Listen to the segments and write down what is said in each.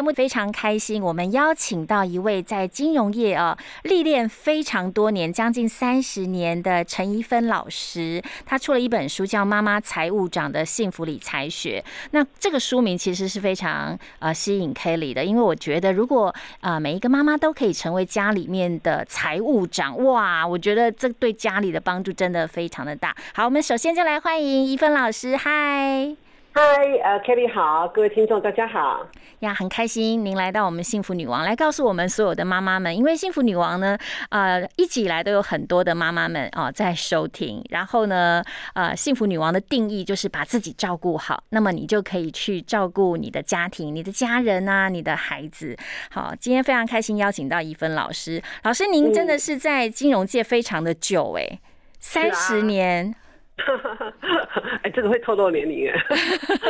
节目非常开心，我们邀请到一位在金融业啊历练非常多年，将近三十年的陈怡芬老师。他出了一本书，叫《妈妈财务长的幸福理财学》。那这个书名其实是非常呃吸引 Kelly 的，因为我觉得如果呃每一个妈妈都可以成为家里面的财务长，哇，我觉得这对家里的帮助真的非常的大。好，我们首先就来欢迎怡芬老师，嗨。嗨，呃，Kelly 好，各位听众大家好。呀，很开心您来到我们幸福女王，来告诉我们所有的妈妈们，因为幸福女王呢，呃，一直以来都有很多的妈妈们哦在收听，然后呢，呃，幸福女王的定义就是把自己照顾好，那么你就可以去照顾你的家庭、你的家人啊、你的孩子。好，今天非常开心邀请到怡芬老师，老师您真的是在金融界非常的久哎，三十年。哎，这个会透露年龄哎，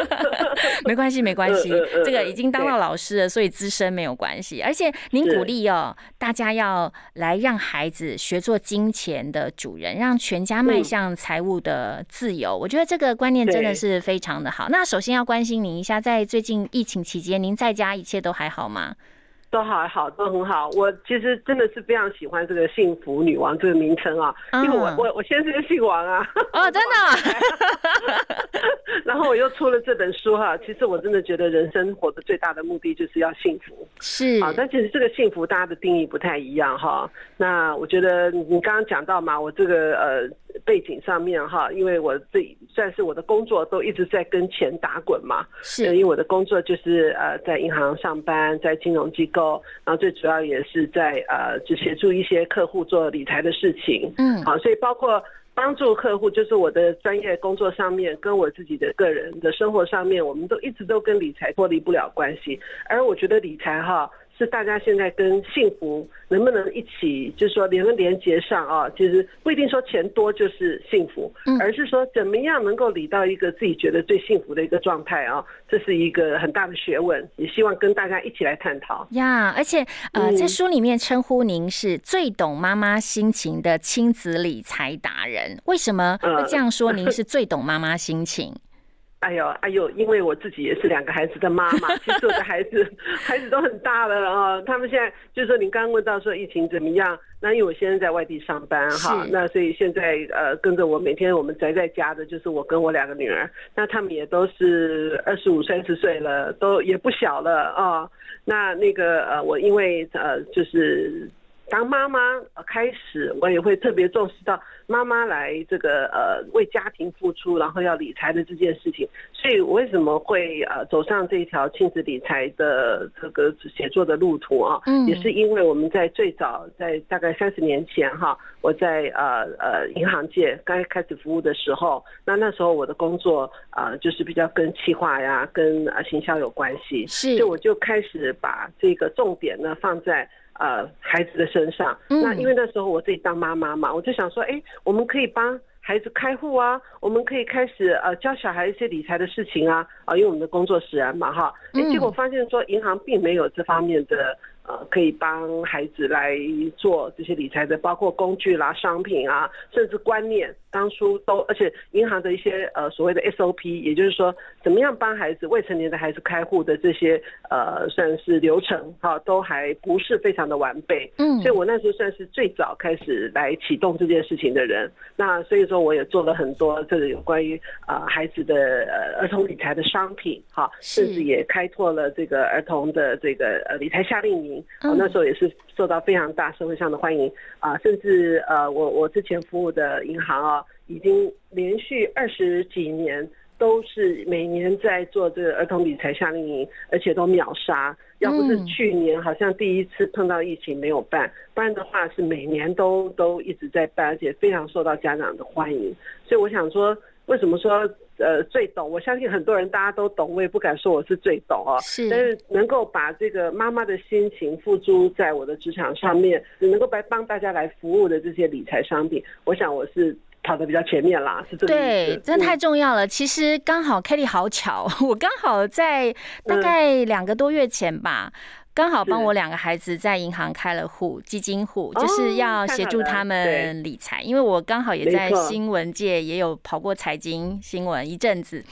没关系，没关系，这个已经当到老师了，所以资深没有关系。而且您鼓励哦，大家要来让孩子学做金钱的主人，让全家迈向财务的自由。我觉得这个观念真的是非常的好。那首先要关心您一下，在最近疫情期间，您在家一切都还好吗？都还好，都很好。我其实真的是非常喜欢这个“幸福女王”这个名称啊，因为我我我先生姓王啊。哦，真的。然后我又出了这本书哈，其实我真的觉得人生活的最大的目的就是要幸福。是啊，但其实这个幸福大家的定义不太一样哈。那我觉得你刚刚讲到嘛，我这个呃背景上面哈，因为我这算是我的工作都一直在跟钱打滚嘛。是，因为我的工作就是呃在银行上班，在金融机构。然后最主要也是在呃，就协助一些客户做理财的事情。嗯，好，所以包括帮助客户，就是我的专业工作上面，跟我自己的个人的生活上面，我们都一直都跟理财脱离不了关系。而我觉得理财哈。是大家现在跟幸福能不能一起，就是说连连接上啊？其实不一定说钱多就是幸福，而是说怎么样能够理到一个自己觉得最幸福的一个状态啊？这是一个很大的学问，也希望跟大家一起来探讨呀。而且呃，在书里面称呼您是最懂妈妈心情的亲子理财达人，为什么会这样说？您 是最懂妈妈心情？哎呦，哎呦，因为我自己也是两个孩子的妈妈，其实我的孩子 孩子都很大了啊。他们现在就是说，您刚刚问到说疫情怎么样？那因为我现在在外地上班哈，那所以现在呃跟着我每天我们宅在家的，就是我跟我两个女儿。那他们也都是二十五、三十岁了，都也不小了啊。那那个呃，我因为呃就是。当妈妈开始，我也会特别重视到妈妈来这个呃为家庭付出，然后要理财的这件事情。所以，我为什么会呃走上这一条亲子理财的这个写作的路途啊？嗯，也是因为我们在最早在大概三十年前哈，我在呃呃银行界刚开始服务的时候，那那时候我的工作啊就是比较跟企划呀、跟呃行销有关系，是，所以我就开始把这个重点呢放在。呃，孩子的身上，那因为那时候我自己当妈妈嘛，我就想说，哎，我们可以帮孩子开户啊，我们可以开始呃教小孩一些理财的事情啊，啊，因为我们的工作使然嘛，哈，哎，结果发现说银行并没有这方面的。呃，可以帮孩子来做这些理财的，包括工具啦、商品啊，甚至观念，当初都，而且银行的一些呃所谓的 SOP，也就是说，怎么样帮孩子未成年的孩子开户的这些呃算是流程哈，都还不是非常的完备。嗯，所以我那时候算是最早开始来启动这件事情的人。那所以说，我也做了很多这个有关于啊孩子的呃儿童理财的商品，哈，甚至也开拓了这个儿童的这个呃理财夏令营。我那时候也是受到非常大社会上的欢迎啊，甚至呃，我我之前服务的银行啊，已经连续二十几年都是每年在做这个儿童理财夏令营，而且都秒杀。要不是去年好像第一次碰到疫情没有办，不然的话是每年都都一直在办，而且非常受到家长的欢迎。所以我想说，为什么说？呃最懂，我相信很多人大家都懂，我也不敢说我是最懂哦。是，但是能够把这个妈妈的心情付诸在我的职场上面，能够来帮大家来服务的这些理财商品，我想我是跑的比较前面啦，是这个对，真的太重要了。其实刚好 Kelly 好巧，我刚好在大概两个多月前吧。刚好帮我两个孩子在银行开了户基金户，就是要协助他们理财。因为我刚好也在新闻界也有跑过财经新闻一阵子，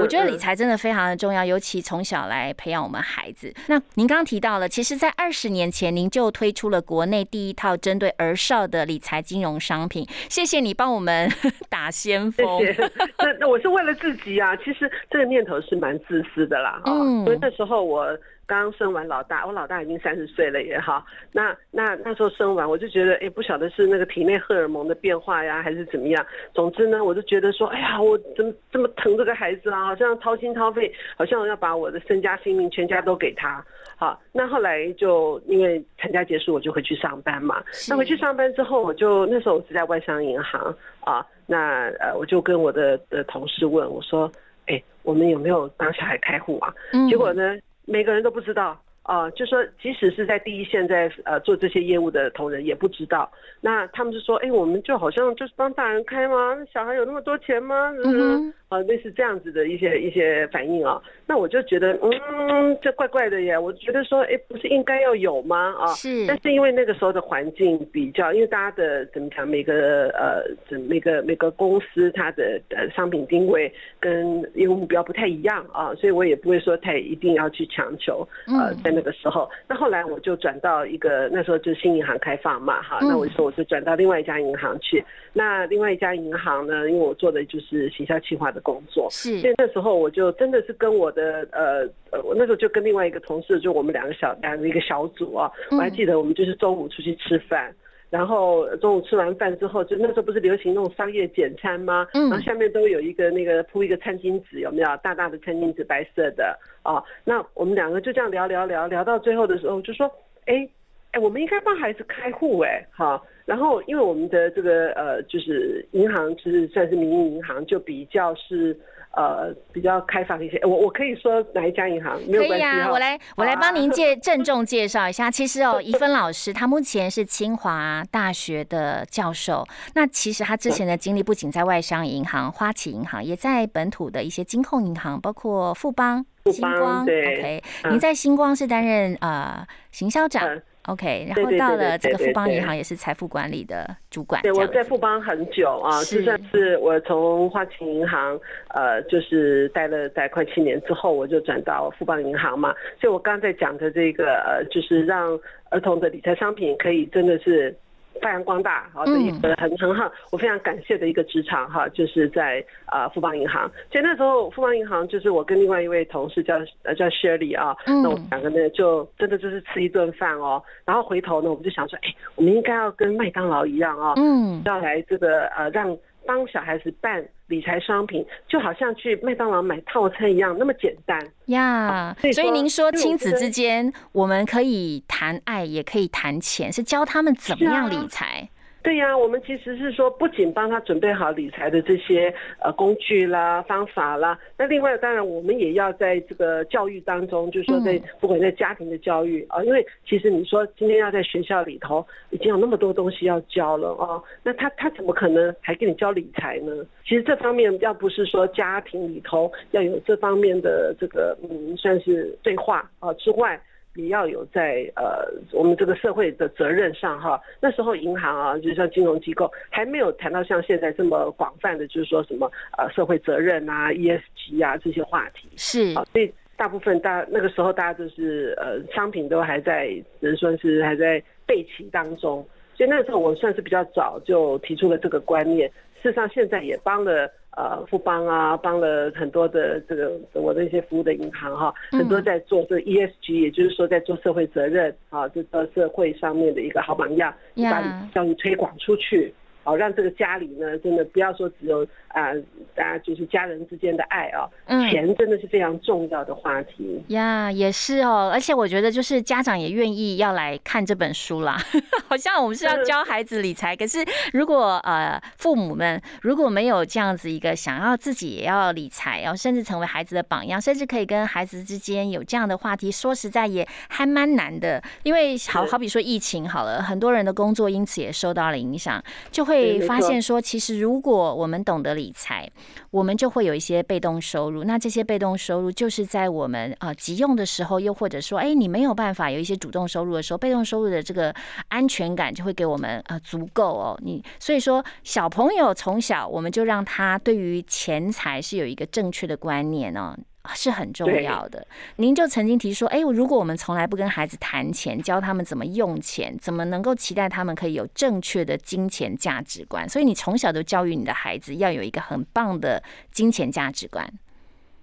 我觉得理财真的非常的重要，尤其从小来培养我们孩子。那您刚刚提到了，其实，在二十年前您就推出了国内第一套针对儿少的理财金融商品。谢谢你帮我们 打先锋。那那我是为了自己啊，其实这个念头是蛮自私的啦。嗯，所以那时候我。刚生完老大，我老大已经三十岁了也好。那那那时候生完，我就觉得，哎，不晓得是那个体内荷尔蒙的变化呀，还是怎么样。总之呢，我就觉得说，哎呀，我怎么这么疼这个孩子啊？好像掏心掏肺，好像要把我的身家性命全家都给他。好，那后来就因为产假结束，我就回去上班嘛。那回去上班之后，我就那时候我是在外商银行啊。那呃，我就跟我的的同事问我说，哎，我们有没有帮小孩开户啊？结果呢？每个人都不知道啊，就说即使是在第一线在呃做这些业务的同仁也不知道。那他们就说，哎，我们就好像就是帮大人开吗？小孩有那么多钱吗？嗯，啊，类似这样子的一些一些反应啊。那我就觉得，嗯，这怪怪的耶。我觉得说，哎，不是应该要有吗？啊，是。但是因为那个时候的环境比较，因为大家的怎么讲，每个呃，每个每个公司它的呃商品定位跟业务目标不太一样啊，所以我也不会说太一定要去强求。呃，在那个时候，那后来我就转到一个那时候就是新银行开放嘛，哈，那我说我就转到另外一家银行去。那另外一家银行呢，因为我做的就是行销企划的工作，是。所以那时候我就真的是跟我。的呃呃，我那时候就跟另外一个同事，就我们两个小两个一个小组啊，我还记得我们就是中午出去吃饭，然后中午吃完饭之后，就那时候不是流行那种商业简餐吗？嗯，然后下面都有一个那个铺一个餐巾纸，有没有大大的餐巾纸，白色的啊？那我们两个就这样聊聊聊聊到最后的时候，就说，哎哎，我们应该帮孩子开户哎，好，然后因为我们的这个呃，就是银行其实算是民营银行，就比较是。呃，比较开放一些。我我可以说哪一家银行？可以啊，我来我来帮您介 郑重介绍一下。其实哦，怡芬老师他目前是清华大学的教授。那其实他之前的经历不仅在外商银行、花旗银行，也在本土的一些金控银行，包括富邦、星光。对，您在星光是担任呃行销长。OK，然后到了这个富邦银行也是财富管理的主管。对，我在富邦很久啊，就算是我从花旗银行呃，就是待了待快七年之后，我就转到富邦银行嘛。所以我刚才讲的这个呃，就是让儿童的理财商品可以真的是。发扬光大，好的一个很很好，我非常感谢的一个职场哈，就是在啊富邦银行。其实那时候富邦银行就是我跟另外一位同事叫呃叫 Shirley 啊，那我们两个呢就真的就是吃一顿饭哦，然后回头呢我们就想说，哎，我们应该要跟麦当劳一样啊，嗯，要来这个呃让。帮小孩子办理财商品，就好像去麦当劳买套餐一样，那么简单呀。所以您说亲子之间，我们可以谈爱，也可以谈钱，是教他们怎么样理财。对呀，我们其实是说，不仅帮他准备好理财的这些呃工具啦、方法啦，那另外当然我们也要在这个教育当中，就是说在不管在家庭的教育啊，因为其实你说今天要在学校里头已经有那么多东西要教了啊，那他他怎么可能还给你教理财呢？其实这方面要不是说家庭里头要有这方面的这个嗯，算是对话啊之外。也要有在呃我们这个社会的责任上哈，那时候银行啊，就像金融机构还没有谈到像现在这么广泛的，就是说什么呃社会责任啊、ESG 啊这些话题。是。啊，所以大部分大那个时候大家就是呃商品都还在，能算是还在备齐当中，所以那时候我算是比较早就提出了这个观念，事实上现在也帮了。呃，富邦啊，帮了很多的这个我的一些服务的银行哈，很多在做这 ESG，也就是说在做社会责任啊，就做社会上面的一个好榜样，把教育推广出去。哦，让这个家里呢，真的不要说只有啊，大家就是家人之间的爱啊，钱真的是非常重要的话题。呀，也是哦。而且我觉得就是家长也愿意要来看这本书啦，好像我们是要教孩子理财，可是如果呃父母们如果没有这样子一个想要自己也要理财，然后甚至成为孩子的榜样，甚至可以跟孩子之间有这样的话题，说实在也还蛮难的，因为好好比说疫情好了，很多人的工作因此也受到了影响，就会发现说，其实如果我们懂得理财，我们就会有一些被动收入。那这些被动收入就是在我们呃急用的时候，又或者说，哎，你没有办法有一些主动收入的时候，被动收入的这个安全感就会给我们呃足够哦。你所以说，小朋友从小我们就让他对于钱财是有一个正确的观念哦。是很重要的。您就曾经提说，哎，如果我们从来不跟孩子谈钱，教他们怎么用钱，怎么能够期待他们可以有正确的金钱价值观？所以你从小都教育你的孩子要有一个很棒的金钱价值观。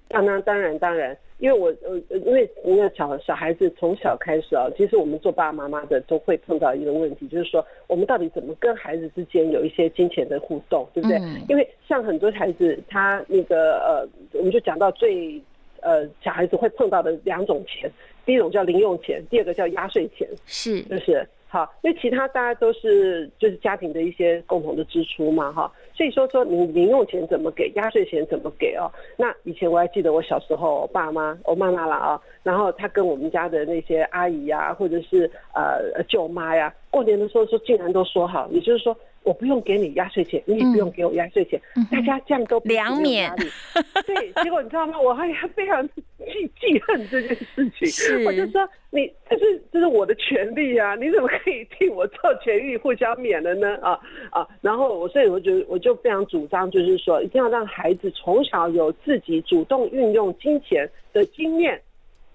当然，当然，当然，因为我呃，因为因为小小孩子从小开始啊，其实我们做爸爸妈妈的都会碰到一个问题，就是说我们到底怎么跟孩子之间有一些金钱的互动，对不对？因为像很多孩子，他那个呃，我们就讲到最。呃，小孩子会碰到的两种钱，第一种叫零用钱，第二个叫压岁钱，是就是好，因为其他大家都是就是家庭的一些共同的支出嘛，哈，所以说说你零用钱怎么给，压岁钱怎么给哦？那以前我还记得我小时候，爸妈我妈妈了啊，然后他跟我们家的那些阿姨呀，或者是呃舅妈呀，过年的时候说竟然都说好，也就是说。我不用给你压岁钱，你也不用给我压岁钱，大家这样都两免。对，结果你知道吗？我还非常记记恨这件事情。我就说你这是这是我的权利啊，你怎么可以替我做权益互相免了呢？啊啊！然后我所以我就我就非常主张，就是说一定要让孩子从小有自己主动运用金钱的经验。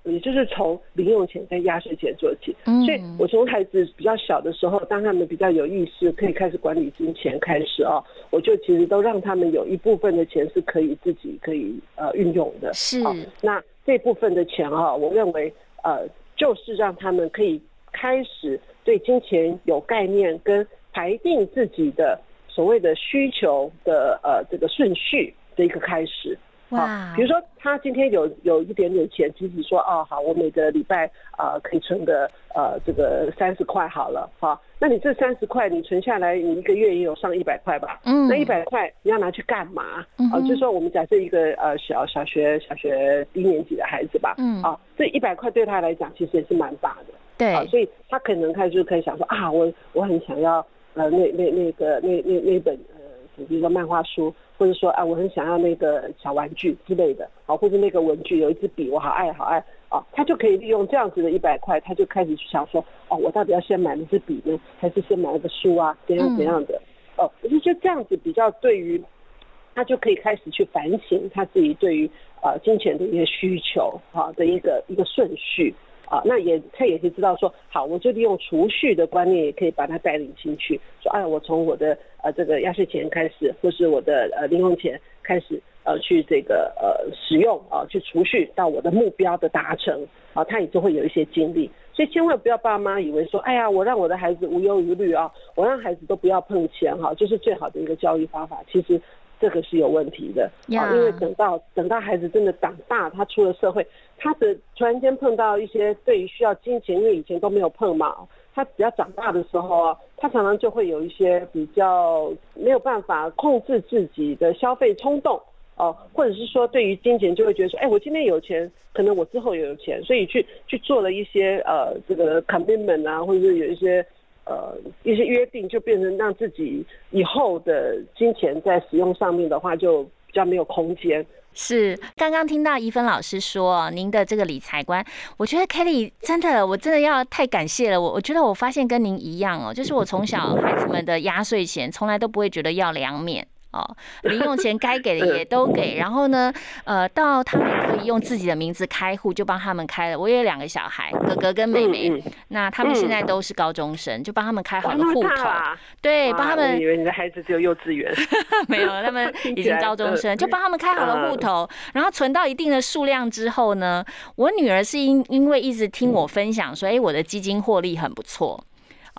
也就是从零用钱跟压岁钱做起，所以我从孩子比较小的时候，当他们比较有意识，可以开始管理金钱开始哦，我就其实都让他们有一部分的钱是可以自己可以呃运用的。是，那这部分的钱哈，我认为呃就是让他们可以开始对金钱有概念，跟排定自己的所谓的需求的呃这个顺序的一个开始。好，比如说他今天有有一点点钱，即使说哦好，我每个礼拜啊可以存个呃这个三十块好了，好，那你这三十块你存下来，你一个月也有上一百块吧？嗯，那一百块你要拿去干嘛？啊，就说我们假设一个呃小小学小学低年级的孩子吧，嗯，啊，这一百块对他来讲其实也是蛮大的，对，啊所以他可能他就可以想说啊，我我很想要呃那那那个那那那本呃比如说漫画书。或者说啊，我很想要那个小玩具之类的，好，或者那个文具有一支笔，我好爱好爱啊，他就可以利用这样子的一百块，他就开始去想说，哦，我到底要先买那支笔呢，还是先买那个书啊，怎样怎样的？哦，我就觉得这样子比较对于他就可以开始去反省他自己对于呃金钱的一个需求啊的一个一个顺序。啊，那也他也是知道说，好，我就利用储蓄的观念，也可以把他带领进去。说，哎，我从我的呃这个压岁钱开始，或是我的呃零用钱开始，呃去这个呃使用啊，去储蓄到我的目标的达成啊，他也就会有一些经历。所以千万不要爸妈以为说，哎呀，我让我的孩子无忧无虑啊，我让孩子都不要碰钱哈，就是最好的一个教育方法。其实。这个是有问题的啊，因为等到等到孩子真的长大，他出了社会，他的突然间碰到一些对于需要金钱，因为以前都没有碰嘛，他只要长大的时候啊，他常常就会有一些比较没有办法控制自己的消费冲动哦，或者是说对于金钱就会觉得说，哎，我今天有钱，可能我之后也有钱，所以去去做了一些呃这个 commitment 啊，或者是有一些。呃，一些约定就变成让自己以后的金钱在使用上面的话，就比较没有空间。是，刚刚听到怡芬老师说您的这个理财观，我觉得 Kelly 真的，我真的要太感谢了。我我觉得我发现跟您一样哦，就是我从小孩子们的压岁钱从来都不会觉得要两免。哦，零用钱该给的也都给，然后呢，呃，到他们可以用自己的名字开户，就帮他们开了。我有两个小孩，哥哥跟妹妹，那他们现在都是高中生，就帮他们开好了户头。对，帮他们。以为你的孩子只有幼稚园，没有，他们 已经高中生，就帮他们开好了户头，然后存到一定的数量之后呢，我女儿是因因为一直听我分享说，哎，我的基金获利很不错。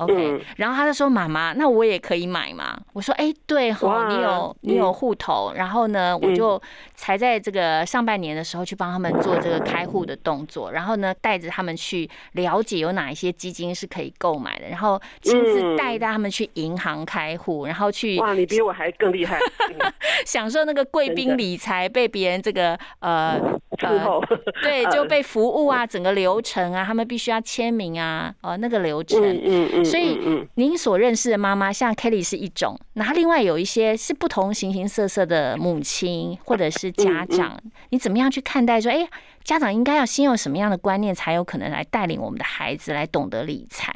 OK，然后他就说：“妈妈，那我也可以买嘛？”我说：“哎，对哈，你有你有户头，然后呢，我就才在这个上半年的时候去帮他们做这个开户的动作，然后呢，带着他们去了解有哪一些基金是可以购买的，然后亲自带带他们去银行开户，然后去哇，你比我还更厉害，享受那个贵宾理财，被别人这个呃呃，对，就被服务啊，整个流程啊，他们必须要签名啊，哦，那个流程，嗯嗯，所以您所认识的妈妈，像 Kelly 是一种，那另外有一些是不同形形色色的母亲或者是家长，你怎么样去看待？说，哎，家长应该要先有什么样的观念，才有可能来带领我们的孩子来懂得理财？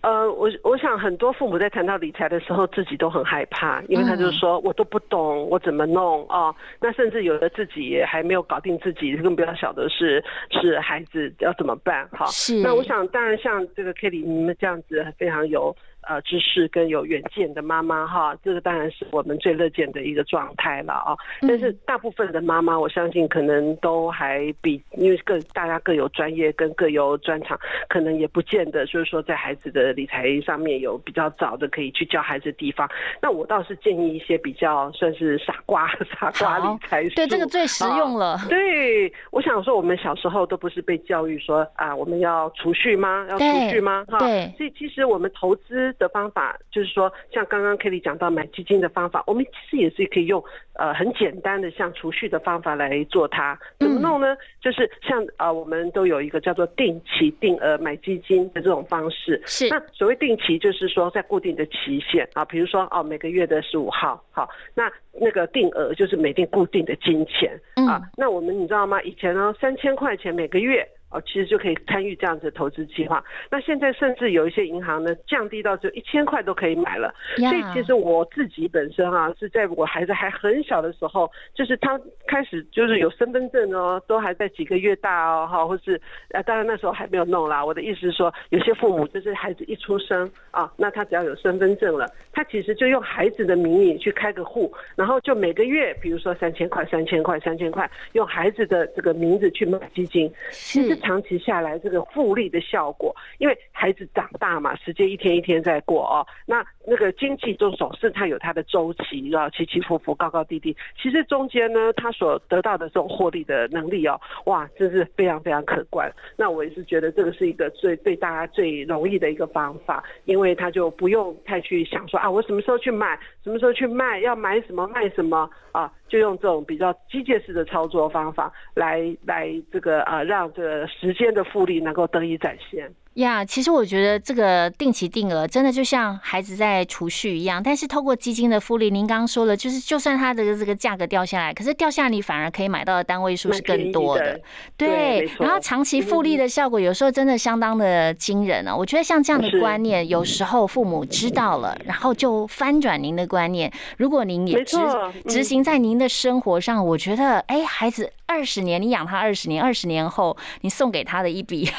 呃，我我想很多父母在谈到理财的时候，自己都很害怕，因为他就是说我都不懂，我怎么弄啊？那甚至有的自己也还没有搞定自己，更不要晓得是是孩子要怎么办哈。是。那我想，当然像这个 Kitty 你们这样子非常有。呃，知识跟有远见的妈妈哈，这个当然是我们最乐见的一个状态了啊。但是大部分的妈妈，我相信可能都还比，因为各大家各有专业跟各有专长，可能也不见得就是说在孩子的理财上面有比较早的可以去教孩子的地方。那我倒是建议一些比较算是傻瓜 傻瓜理财书，对这个最实用了。对，我想说我们小时候都不是被教育说啊，我们要储蓄吗？要储蓄吗？哈，对。所以其实我们投资。的方法就是说，像刚刚 Kelly 讲到买基金的方法，我们其实也是可以用呃很简单的像储蓄的方法来做它。怎么弄呢？就是像呃我们都有一个叫做定期定额买基金的这种方式。是。那所谓定期，就是说在固定的期限啊，比如说哦每个月的十五号，好，那那个定额就是每定固定的金钱啊。那我们你知道吗？以前呢三千块钱每个月。哦，其实就可以参与这样子的投资计划。那现在甚至有一些银行呢，降低到只有一千块都可以买了。所以其实我自己本身啊，是在我孩子还很小的时候，就是他开始就是有身份证哦，都还在几个月大哦，哈，或是呃，当然那时候还没有弄啦。我的意思是说，有些父母就是孩子一出生啊，那他只要有身份证了，他其实就用孩子的名义去开个户，然后就每个月，比如说三千块、三千块、三千块，用孩子的这个名字去买基金，其实。长期下来，这个复利的效果，因为孩子长大嘛，时间一天一天在过哦，那那个经济就总是它有它的周期啊，起起伏伏，高高低低。其实中间呢，他所得到的这种获利的能力哦，哇，真是非常非常可观。那我也是觉得这个是一个最对大家最容易的一个方法，因为他就不用太去想说啊，我什么时候去买，什么时候去卖，要买什么卖什么啊。就用这种比较机械式的操作方法来来这个啊让这个时间的复利能够得以展现。呀，其实我觉得这个定期定额真的就像孩子在储蓄一样，但是透过基金的复利，您刚刚说了，就是就算它的这个价格掉下来，可是掉下来你反而可以买到的单位数是更多的，对。然后长期复利的效果有时候真的相当的惊人啊！我觉得像这样的观念，有时候父母知道了，然后就翻转您的观念。如果您也执执行在您的生活上，我觉得，哎，孩子。二十年，你养他二十年，二十年后你送给他的一笔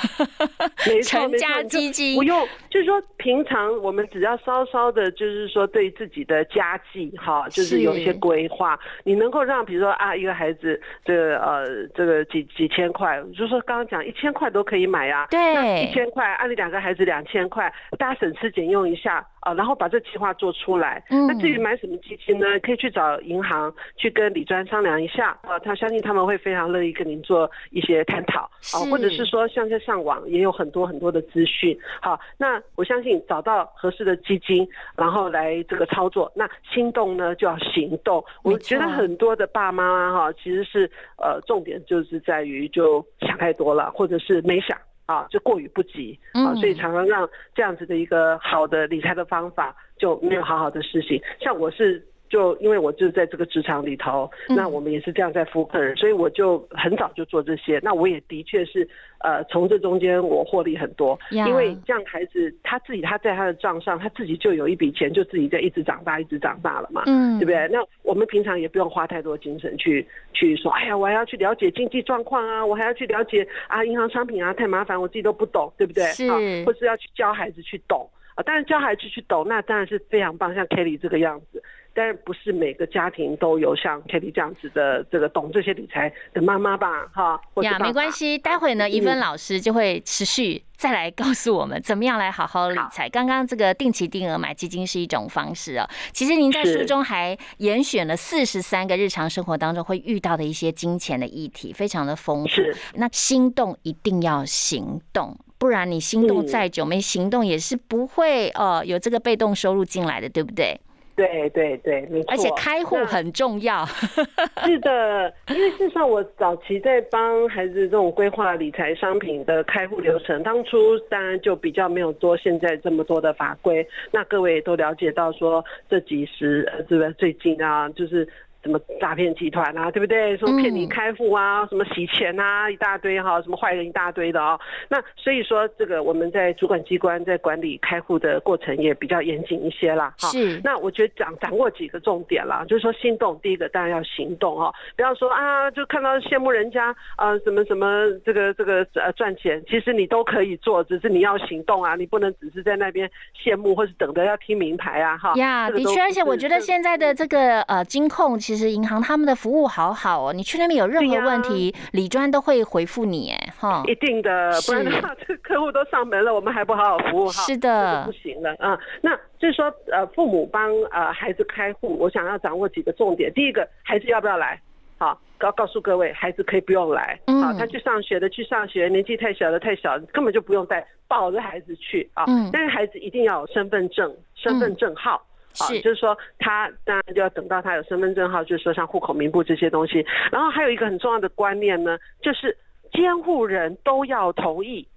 成家基金，不用，就是说平常我们只要稍稍的，就是说对自己的家计哈，就是有一些规划，你能够让比如说啊，一个孩子这个呃这个几几千块，就是说刚刚讲一千块都可以买啊，对，一千块，按你两个孩子两千块，大家省吃俭用一下。啊，然后把这计划做出来。那至于买什么基金呢？可以去找银行去跟李专商量一下。啊，他相信他们会非常乐意跟您做一些探讨。啊，或者是说，像在上网也有很多很多的资讯。好，那我相信找到合适的基金，然后来这个操作。那心动呢，就要行动。我觉得很多的爸妈哈，其实是呃，重点就是在于就想太多了，或者是没想。啊，就过于不及啊，所以常常让这样子的一个好的理财的方法就没有好好的实行。像我是。就因为我就是在这个职场里头，那我们也是这样在服务客人，所以我就很早就做这些。那我也的确是，呃，从这中间我获利很多，因为这样孩子他自己他在他的账上，他自己就有一笔钱，就自己在一直长大，一直长大了嘛，嗯，对不对？那我们平常也不用花太多精神去去说，哎呀，我还要去了解经济状况啊，我还要去了解啊银行商品啊，太麻烦，我自己都不懂，对不对？是，或是要去教孩子去懂啊。当然教孩子去懂，那当然是非常棒，像 Kelly 这个样子。但是不是每个家庭都有像 Kitty 这样子的这个懂这些理财的妈妈吧？哈，呀，没关系，待会呢，一芬老师就会持续再来告诉我们怎么样来好好理财。刚刚这个定期定额买基金是一种方式哦，其实您在书中还严选了四十三个日常生活当中会遇到的一些金钱的议题，非常的丰富。那心动一定要行动。不然你心动再久，没行动也是不会哦，有这个被动收入进来的，对不对？对对对，没错。而且开户很重要。是的，因为事实上我早期在帮孩子这种规划理财商品的开户流程，当初当然就比较没有多现在这么多的法规。那各位也都了解到说，这几十呃，这个最近啊，就是。什么诈骗集团啊，对不对？说骗你开户啊，什么洗钱啊，一大堆哈，什么坏人一大堆的啊。那所以说，这个我们在主管机关在管理开户的过程也比较严谨一些啦。哈，是。那我觉得掌掌握几个重点啦，就是说心动，第一个当然要行动哦，不要说啊，就看到羡慕人家啊，什么什么这个这个呃赚钱，其实你都可以做，只是你要行动啊，你不能只是在那边羡慕或是等着要听名牌啊。哈。呀，的确，而且我觉得现在的这个呃金控其实银行他们的服务好好哦，你去那边有任何问题，李专都会回复你，哎，哈，一定的，不然的话，这客户都上门了，我们还不好好服务，哈，是的，不行了啊。那就是说，呃，父母帮呃孩子开户，我想要掌握几个重点。第一个，孩子要不要来？好，告告诉各位，孩子可以不用来，好，他去上学的去上学，年纪太小的太小，根本就不用带抱着孩子去啊。嗯，但是孩子一定要有身份证、身份证号。啊，就是说他当然就要等到他有身份证号，就是说像户口名簿这些东西。然后还有一个很重要的观念呢，就是监护人都要同意。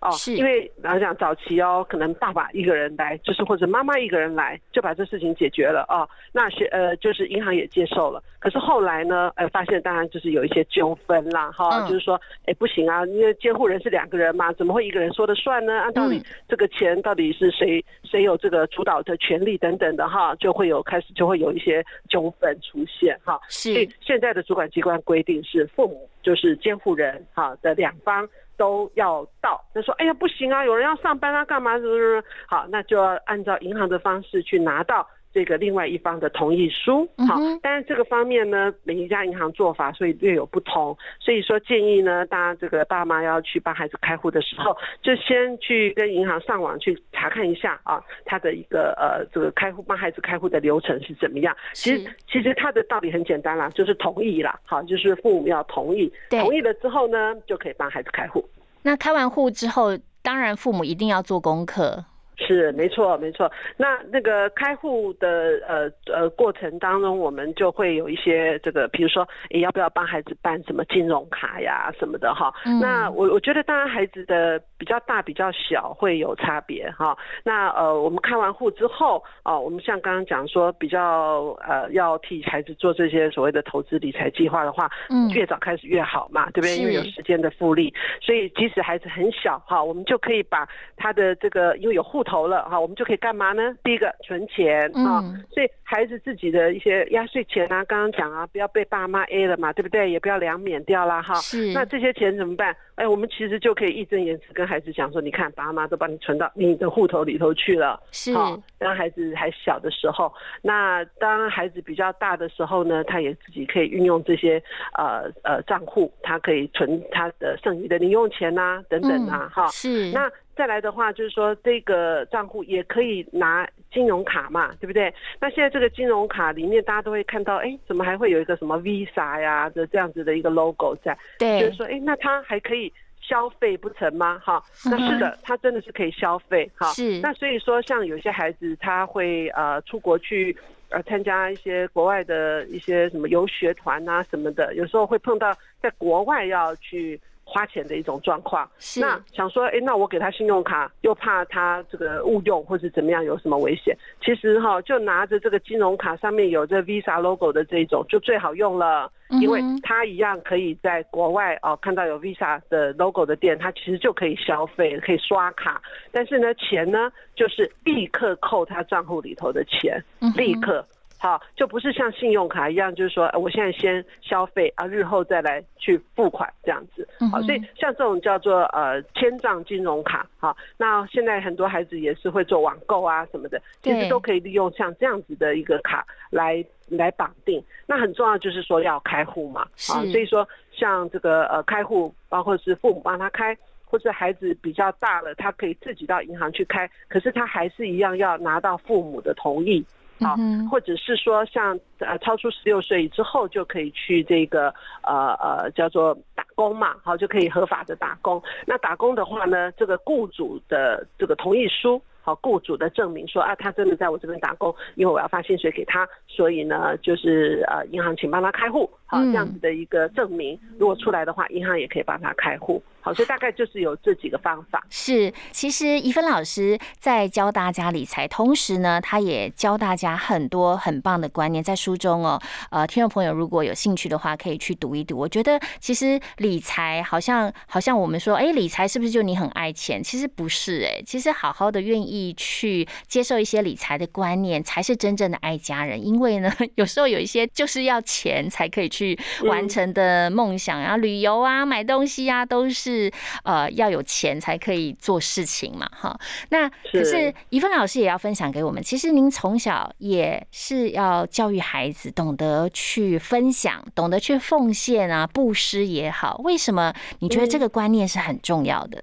哦，是因为来讲早期哦，可能爸爸一个人来，就是或者妈妈一个人来，就把这事情解决了啊。那是呃，就是银行也接受了。可是后来呢，呃，发现当然就是有一些纠纷啦，哈，就是说，哎，不行啊，因为监护人是两个人嘛，怎么会一个人说的算呢？按道理，这个钱到底是谁谁有这个主导的权利等等的哈，就会有开始就会有一些纠纷出现哈。是现在的主管机关规定是父母就是监护人哈的两方。都要到，他说：“哎呀，不行啊，有人要上班啊，干嘛？什么什么？好，那就要按照银行的方式去拿到。”这个另外一方的同意书，好，但是这个方面呢，每一家银行做法所以略有不同，所以说建议呢，大家这个爸妈要去帮孩子开户的时候，就先去跟银行上网去查看一下啊，他的一个呃这个开户帮孩子开户的流程是怎么样。其实其实他的道理很简单啦，就是同意啦，好，就是父母要同意，同意了之后呢，就可以帮孩子开户。那开完户之后，当然父母一定要做功课。是没错没错，那那个开户的呃呃过程当中，我们就会有一些这个，比如说，你要不要帮孩子办什么金融卡呀什么的哈？那我我觉得，当然孩子的比较大比较小会有差别哈。那呃，我们开完户之后啊，我们像刚刚讲说，比较呃要替孩子做这些所谓的投资理财计划的话，嗯，越早开始越好嘛，对不对？因为有时间的复利，所以即使孩子很小哈，我们就可以把他的这个因为有户。投了哈，我们就可以干嘛呢？第一个存钱啊，所以孩子自己的一些压岁钱啊，刚刚讲啊，不要被爸妈 A 了嘛，对不对？也不要两免掉啦哈。是。那这些钱怎么办？哎，我们其实就可以义正言辞跟孩子讲说，你看，爸妈都帮你存到你的户头里头去了。是。当孩子还小的时候，那当孩子比较大的时候呢，他也自己可以运用这些呃呃账户，他可以存他的剩余的零用钱呐，等等啊，哈。是。那。再来的话，就是说这个账户也可以拿金融卡嘛，对不对？那现在这个金融卡里面，大家都会看到，哎，怎么还会有一个什么 Visa 呀的这样子的一个 logo 在？对，就是说，哎，那它还可以消费不成吗？哈，那是的，它真的是可以消费哈。是。那所以说，像有些孩子他会呃出国去呃参加一些国外的一些什么游学团啊什么的，有时候会碰到在国外要去。花钱的一种状况，那想说，哎，那我给他信用卡，又怕他这个误用或者怎么样，有什么危险？其实哈，就拿着这个金融卡上面有这 Visa logo 的这种，就最好用了，因为它一样可以在国外哦看到有 Visa 的 logo 的店，它其实就可以消费，可以刷卡，但是呢，钱呢就是立刻扣他账户里头的钱，立刻。好，就不是像信用卡一样，就是说我现在先消费啊，日后再来去付款这样子。好，所以像这种叫做呃千账金融卡，好，那现在很多孩子也是会做网购啊什么的，其实都可以利用像这样子的一个卡来来绑定。那很重要就是说要开户嘛，啊，所以说像这个呃开户，包括是父母帮他开。或者孩子比较大了，他可以自己到银行去开，可是他还是一样要拿到父母的同意，啊，或者是说像呃超出十六岁之后就可以去这个呃呃叫做打工嘛，好就可以合法的打工。那打工的话呢，这个雇主的这个同意书。好，雇主的证明说啊，他真的在我这边打工，因为我要发薪水给他，所以呢，就是呃，银行请帮他开户，好，这样子的一个证明，如果出来的话，银行也可以帮他开户。好，所以大概就是有这几个方法。是，其实怡芬老师在教大家理财，同时呢，他也教大家很多很棒的观念，在书中哦，呃，听众朋友如果有兴趣的话，可以去读一读。我觉得其实理财好像好像我们说，哎，理财是不是就你很爱钱？其实不是，哎，其实好好的愿意。去接受一些理财的观念，才是真正的爱家人。因为呢，有时候有一些就是要钱才可以去完成的梦想啊，旅游啊，买东西啊，都是呃要有钱才可以做事情嘛，哈。那可是怡芬老师也要分享给我们，其实您从小也是要教育孩子懂得去分享，懂得去奉献啊，布施也好。为什么你觉得这个观念是很重要的？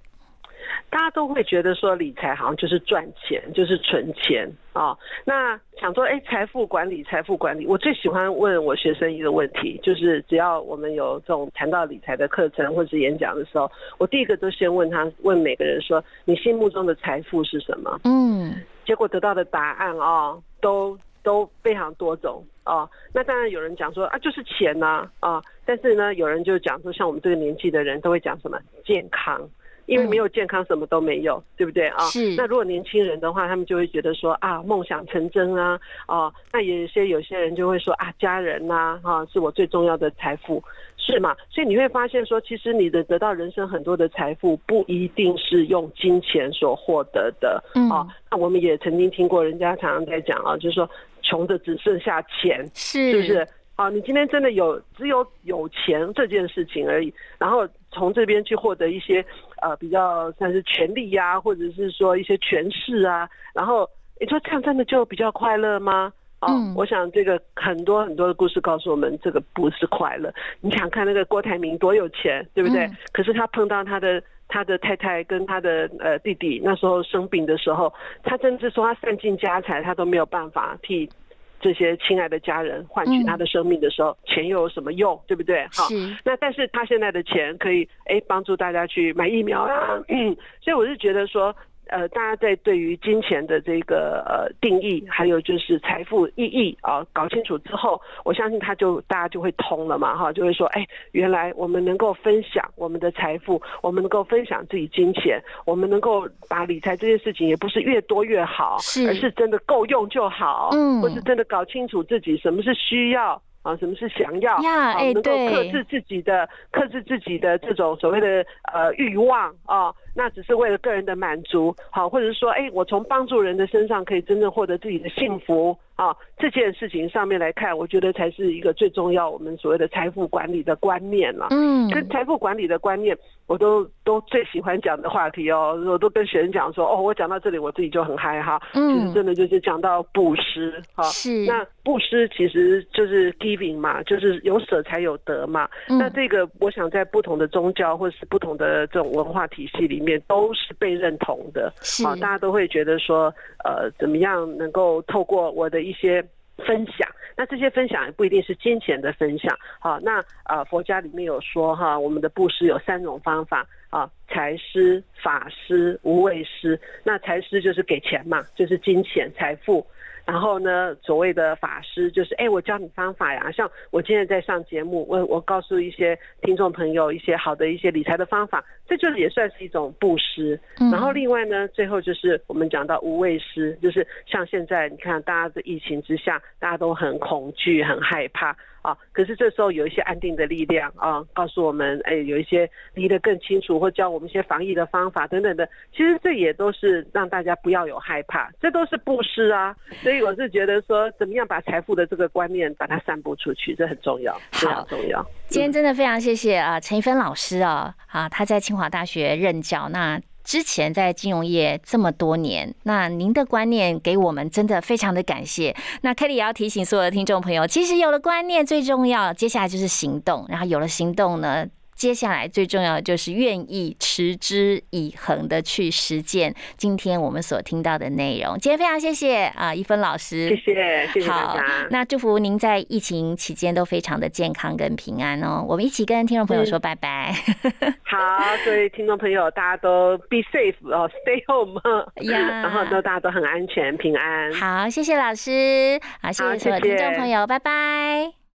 大家都会觉得说理财好像就是赚钱，就是存钱啊。那想说，哎，财富管理，财富管理，我最喜欢问我学生一个问题，就是只要我们有这种谈到理财的课程或者是演讲的时候，我第一个都先问他，问每个人说，你心目中的财富是什么？嗯，结果得到的答案哦，都都非常多种哦。那当然有人讲说啊，就是钱呐啊，但是呢，有人就讲说，像我们这个年纪的人都会讲什么健康。因为没有健康，什么都没有，对不对啊？是。那如果年轻人的话，他们就会觉得说啊，梦想成真啊，哦，那有些有些人就会说啊，家人呐，哈，是我最重要的财富，是吗？所以你会发现说，其实你的得到人生很多的财富，不一定是用金钱所获得的，嗯。啊，那我们也曾经听过人家常常在讲啊，就是说穷的只剩下钱，是，是不是？啊，你今天真的有只有有钱这件事情而已，然后从这边去获得一些呃比较算是权力呀，或者是说一些权势啊，然后你说这样真的就比较快乐吗？嗯，我想这个很多很多的故事告诉我们，这个不是快乐。你想看那个郭台铭多有钱，对不对？可是他碰到他的他的太太跟他的呃弟弟那时候生病的时候，他甚至说他散尽家财，他都没有办法替。这些亲爱的家人换取他的生命的时候，钱又有什么用？对不对？好，那但是他现在的钱可以哎帮助大家去买疫苗啊，嗯，所以我是觉得说。呃，大家在对于金钱的这个呃定义，还有就是财富意义啊，搞清楚之后，我相信他就大家就会通了嘛，哈，就会说，哎，原来我们能够分享我们的财富，我们能够分享自己金钱，我们能够把理财这件事情也不是越多越好，是，而是真的够用就好，嗯，或是真的搞清楚自己什么是需要。啊，什么是想要？啊，能够克制自己的、克制自己的这种所谓的呃欲望啊，那只是为了个人的满足，好，或者是说，哎，我从帮助人的身上可以真正获得自己的幸福。啊，这件事情上面来看，我觉得才是一个最重要，我们所谓的财富管理的观念了。嗯，跟财富管理的观念，我都都最喜欢讲的话题哦。我都跟学生讲说，哦，我讲到这里，我自己就很嗨哈。嗯，其实真的就是讲到布施哈。是。那布施其实就是 giving 嘛，就是有舍才有得嘛。嗯。那这个，我想在不同的宗教或是不同的这种文化体系里面，都是被认同的。啊。大家都会觉得说，呃，怎么样能够透过我的。一些分享，那这些分享也不一定是金钱的分享。好，那呃，佛家里面有说哈，我们的布施有三种方法啊，财施、法施、无畏施。那财施就是给钱嘛，就是金钱、财富。然后呢，所谓的法师就是，哎，我教你方法呀。像我今天在上节目，我我告诉一些听众朋友一些好的一些理财的方法，这就也算是一种布施。然后另外呢，最后就是我们讲到无畏施，就是像现在你看，大家的疫情之下，大家都很恐惧、很害怕。啊。可是这时候有一些安定的力量啊，告诉我们，哎，有一些离得更清楚，或教我们一些防疫的方法等等的。其实这也都是让大家不要有害怕，这都是布施啊。所以我是觉得说，怎么样把财富的这个观念把它散布出去，这很重要，非常重要。今天真的非常谢谢啊，陈一芬老师啊，啊，他在清华大学任教，那。之前在金融业这么多年，那您的观念给我们真的非常的感谢。那 Kelly 也要提醒所有的听众朋友，其实有了观念最重要，接下来就是行动，然后有了行动呢。接下来最重要的就是愿意持之以恒的去实践今天我们所听到的内容。今天非常谢谢啊，一芬老师，谢谢，谢谢大家。那祝福您在疫情期间都非常的健康跟平安哦。我们一起跟听众朋友说拜拜。好，各位听众朋友，大家都 be safe 哦，stay home 呀，然后都大家都很安全平安。好，谢谢老师，好，谢谢所有听众朋友，拜拜。